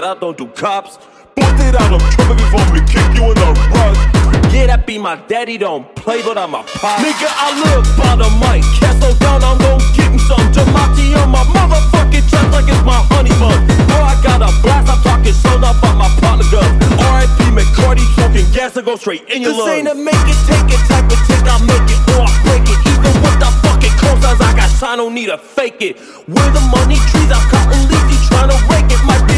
But wait a minute, I don't do cops. Bust it out of trouble before we kick you in the rug. Yeah, that be my daddy, don't play, but I'm a pop. Nigga, I live by the mic. Can't slow down, I'm gon' give him some Jamati on my motherfucking chest like it's my honey bun. Boy, I got a blast, I'm talking sold up by my partner gun. R.I.P. McCarty, smoking gas and go straight in your This lungs. ain't a make it, take it type of chick. I make it or I break it. Even with the fucking cosigns I got signed, don't need to fake it. Where the money trees, I'm counting leaves, you tryna rake it. Might be hungry for a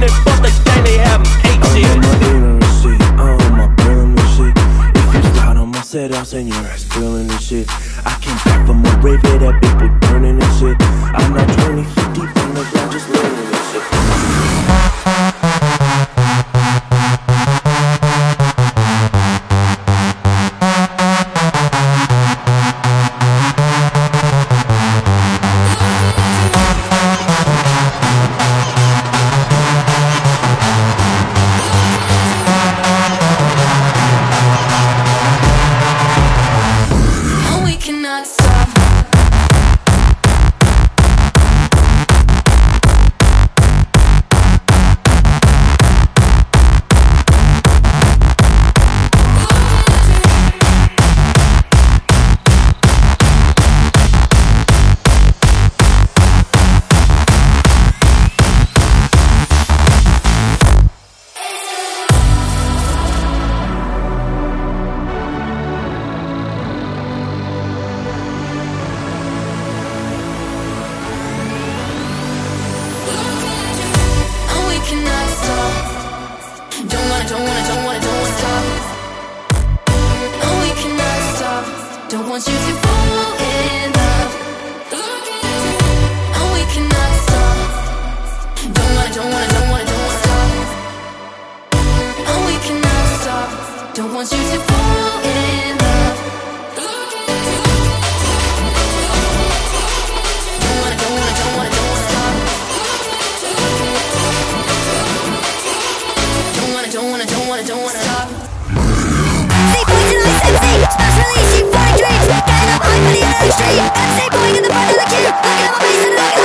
minute, but the gang they haven't I'm shit. my ignorant shit. I'm on my brilliant shit. If you slide on my set, I'll send your ass shit. I came back from a rave that was burning and shit. I'm not 20 feet deep on the ground, just learning and shit. Don't want you to fall in love. And we cannot stop. Don't wanna, don't wanna, don't wanna, don't wanna stop. And we cannot stop. Don't want you to fall in love. Don't wanna, don't wanna, don't wanna, don't wanna stop. Don't wanna, don't wanna, don't wanna, don't wanna stop. I'm high for the industry. MC boy in the front of the queue. Look at my face and look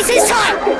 It's his time!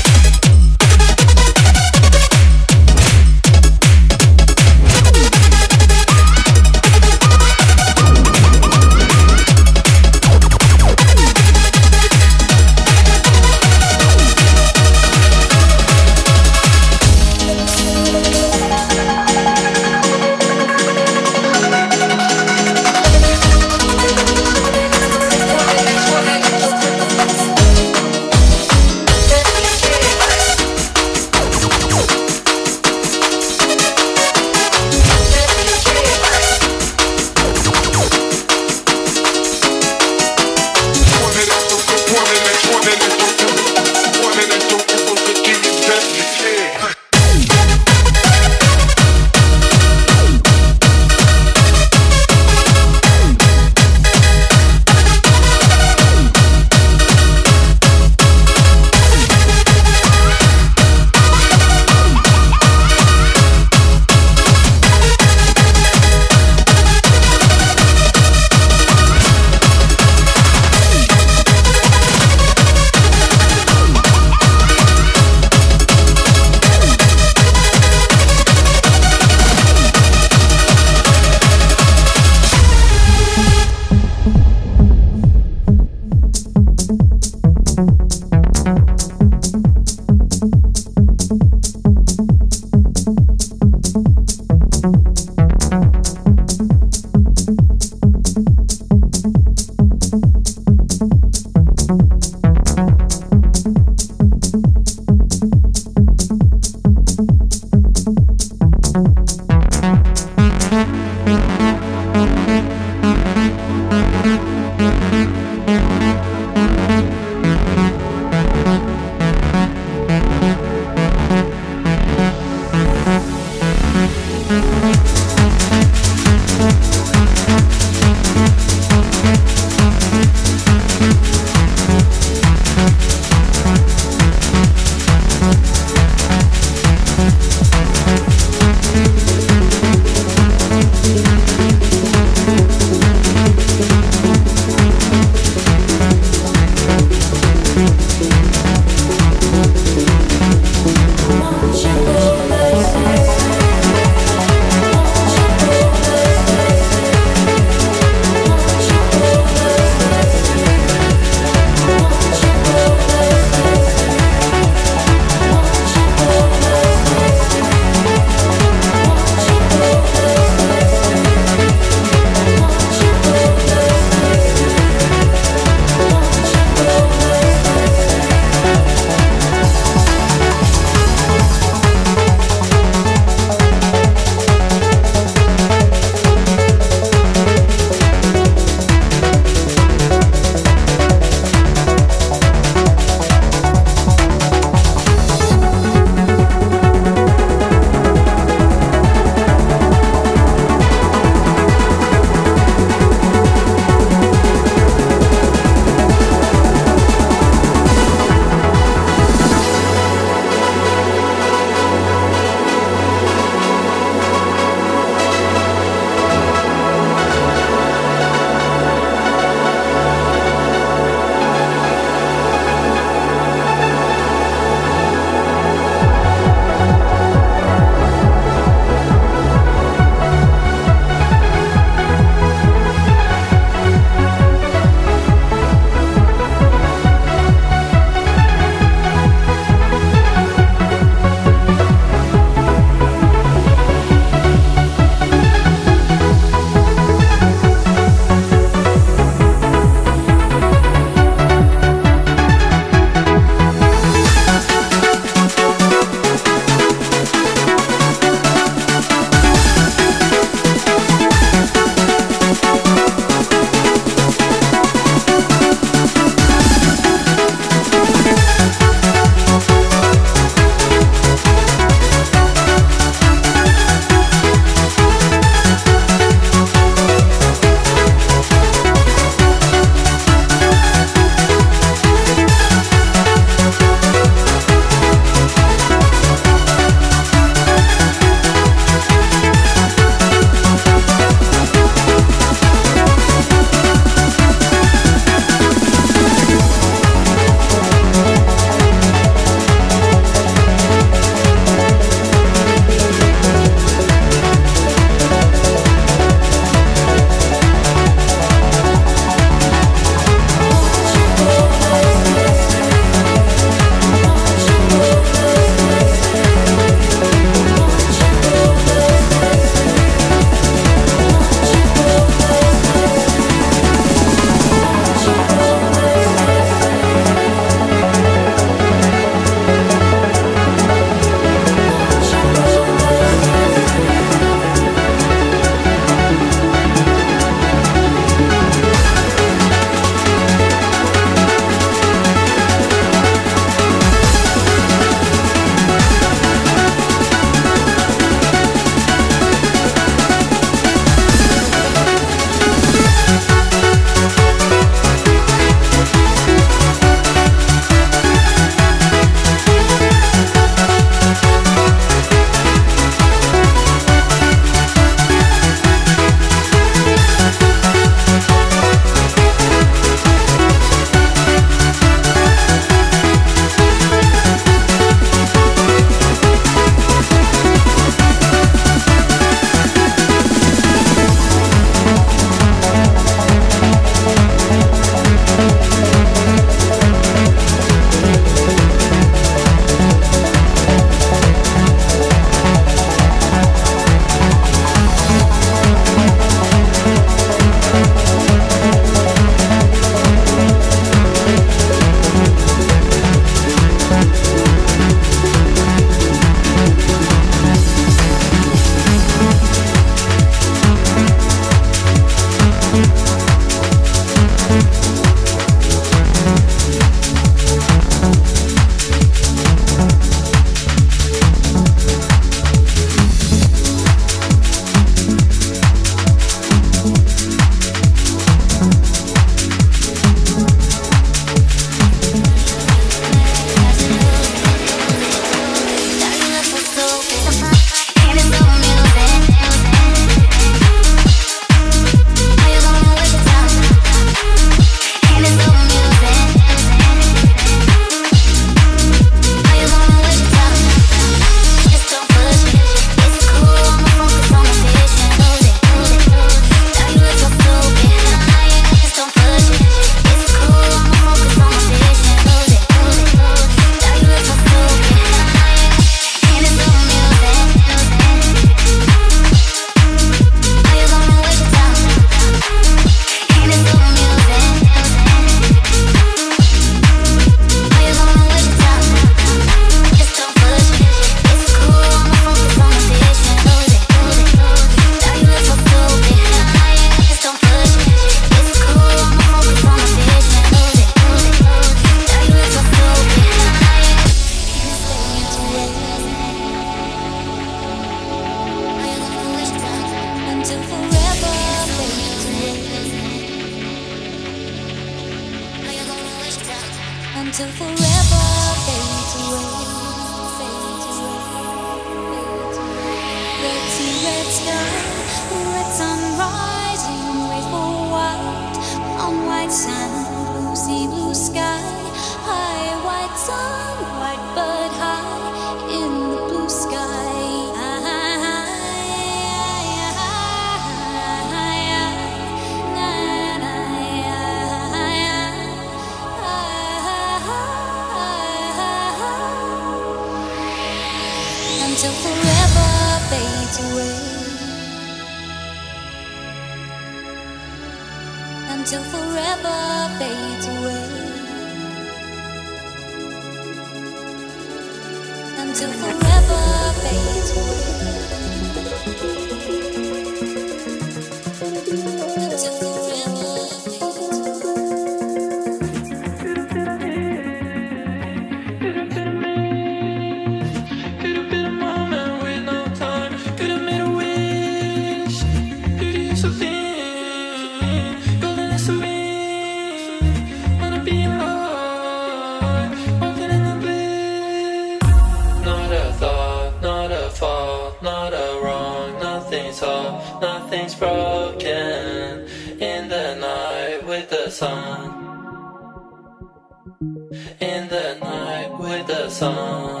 I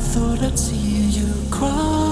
thought I'd see you cry.